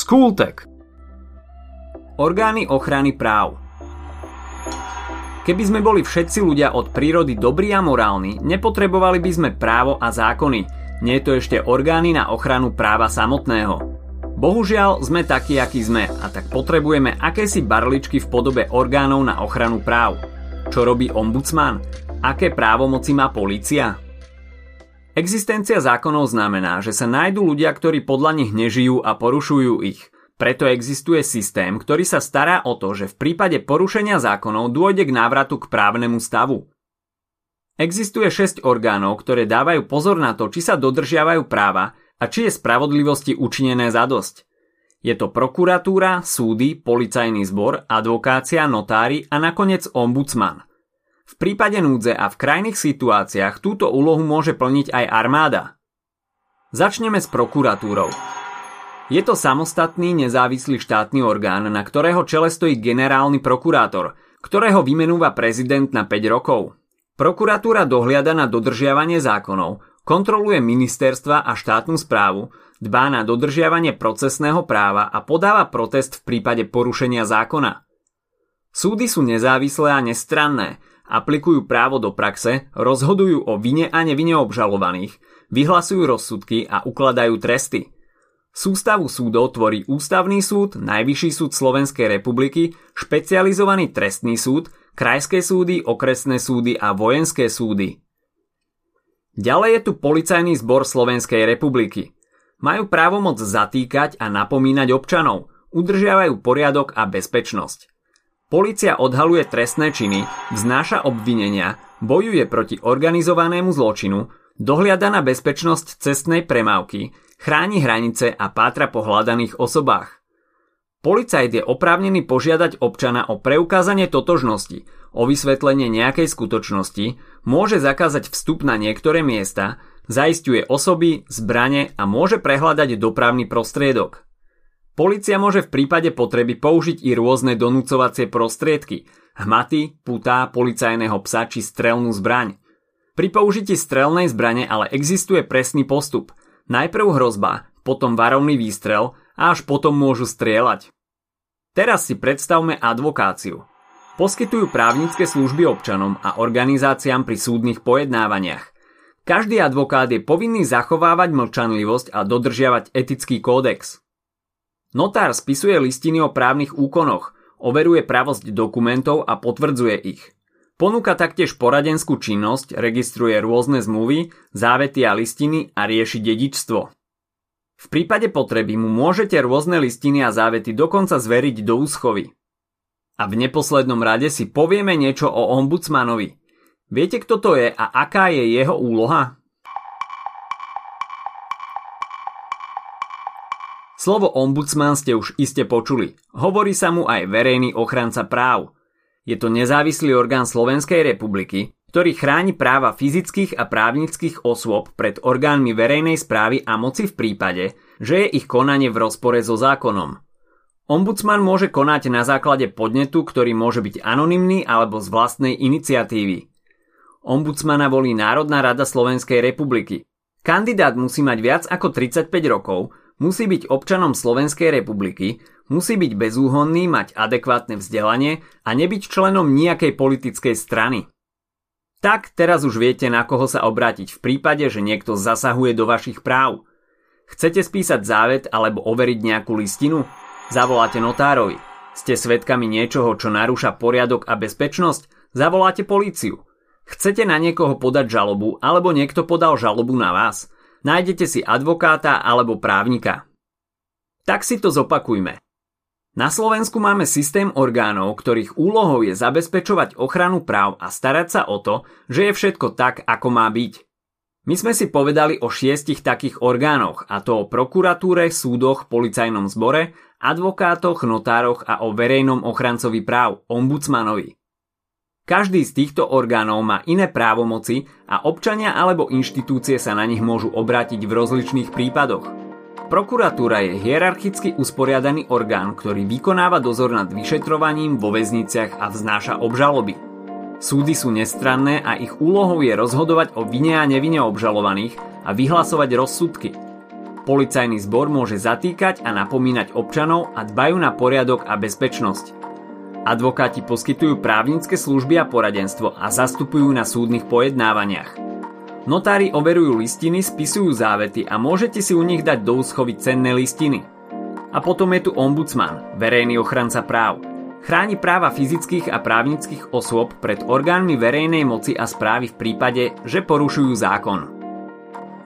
Skultek Orgány ochrany práv Keby sme boli všetci ľudia od prírody dobrí a morálni, nepotrebovali by sme právo a zákony. Nie je to ešte orgány na ochranu práva samotného. Bohužiaľ sme takí, akí sme a tak potrebujeme akési barličky v podobe orgánov na ochranu práv. Čo robí ombudsman? Aké právomoci má polícia? Existencia zákonov znamená, že sa nájdú ľudia, ktorí podľa nich nežijú a porušujú ich. Preto existuje systém, ktorý sa stará o to, že v prípade porušenia zákonov dôjde k návratu k právnemu stavu. Existuje 6 orgánov, ktoré dávajú pozor na to, či sa dodržiavajú práva a či je spravodlivosti učinené zadosť. Je to prokuratúra, súdy, policajný zbor, advokácia, notári a nakoniec ombudsman – v prípade núdze a v krajných situáciách túto úlohu môže plniť aj armáda. Začneme s prokuratúrou. Je to samostatný nezávislý štátny orgán, na ktorého čele stojí generálny prokurátor, ktorého vymenúva prezident na 5 rokov. Prokuratúra dohliada na dodržiavanie zákonov, kontroluje ministerstva a štátnu správu, dbá na dodržiavanie procesného práva a podáva protest v prípade porušenia zákona. Súdy sú nezávislé a nestranné, aplikujú právo do praxe, rozhodujú o vine a nevine obžalovaných, vyhlasujú rozsudky a ukladajú tresty. Sústavu súdov tvorí Ústavný súd, Najvyšší súd Slovenskej republiky, špecializovaný trestný súd, krajské súdy, okresné súdy a vojenské súdy. Ďalej je tu Policajný zbor Slovenskej republiky. Majú právomoc zatýkať a napomínať občanov, udržiavajú poriadok a bezpečnosť. Polícia odhaluje trestné činy, vznáša obvinenia, bojuje proti organizovanému zločinu, dohliada na bezpečnosť cestnej premávky, chráni hranice a pátra po hľadaných osobách. Policajt je oprávnený požiadať občana o preukázanie totožnosti, o vysvetlenie nejakej skutočnosti, môže zakázať vstup na niektoré miesta, zaistuje osoby, zbrane a môže prehľadať dopravný prostriedok. Polícia môže v prípade potreby použiť i rôzne donúcovacie prostriedky, hmaty, putá, policajného psa či strelnú zbraň. Pri použití strelnej zbrane ale existuje presný postup. Najprv hrozba, potom varovný výstrel a až potom môžu strieľať. Teraz si predstavme advokáciu. Poskytujú právnické služby občanom a organizáciám pri súdnych pojednávaniach. Každý advokát je povinný zachovávať mlčanlivosť a dodržiavať etický kódex. Notár spisuje listiny o právnych úkonoch, overuje pravosť dokumentov a potvrdzuje ich. Ponúka taktiež poradenskú činnosť, registruje rôzne zmluvy, závety a listiny a rieši dedičstvo. V prípade potreby mu môžete rôzne listiny a závety dokonca zveriť do úschovy. A v neposlednom rade si povieme niečo o ombudsmanovi. Viete, kto to je a aká je jeho úloha? Slovo ombudsman ste už iste počuli. Hovorí sa mu aj verejný ochranca práv. Je to nezávislý orgán Slovenskej republiky, ktorý chráni práva fyzických a právnických osôb pred orgánmi verejnej správy a moci v prípade, že je ich konanie v rozpore so zákonom. Ombudsman môže konať na základe podnetu, ktorý môže byť anonymný alebo z vlastnej iniciatívy. Ombudsmana volí Národná rada Slovenskej republiky. Kandidát musí mať viac ako 35 rokov, Musí byť občanom Slovenskej republiky, musí byť bezúhonný, mať adekvátne vzdelanie a nebyť členom nejakej politickej strany. Tak teraz už viete, na koho sa obrátiť v prípade, že niekto zasahuje do vašich práv. Chcete spísať závet alebo overiť nejakú listinu? Zavoláte notárovi. Ste svedkami niečoho, čo narúša poriadok a bezpečnosť? Zavoláte políciu. Chcete na niekoho podať žalobu alebo niekto podal žalobu na vás? Nájdete si advokáta alebo právnika. Tak si to zopakujme. Na Slovensku máme systém orgánov, ktorých úlohou je zabezpečovať ochranu práv a starať sa o to, že je všetko tak, ako má byť. My sme si povedali o šiestich takých orgánoch, a to o prokuratúre, súdoch, policajnom zbore, advokátoch, notároch a o verejnom ochrancovi práv, ombudsmanovi. Každý z týchto orgánov má iné právomoci a občania alebo inštitúcie sa na nich môžu obrátiť v rozličných prípadoch. Prokuratúra je hierarchicky usporiadaný orgán, ktorý vykonáva dozor nad vyšetrovaním vo väzniciach a vznáša obžaloby. Súdy sú nestranné a ich úlohou je rozhodovať o vine a nevine obžalovaných a vyhlasovať rozsudky. Policajný zbor môže zatýkať a napomínať občanov a dbajú na poriadok a bezpečnosť. Advokáti poskytujú právnické služby a poradenstvo a zastupujú na súdnych pojednávaniach. Notári overujú listiny, spisujú závety a môžete si u nich dať do úschovy cenné listiny. A potom je tu ombudsman, verejný ochranca práv. Chráni práva fyzických a právnických osôb pred orgánmi verejnej moci a správy v prípade, že porušujú zákon.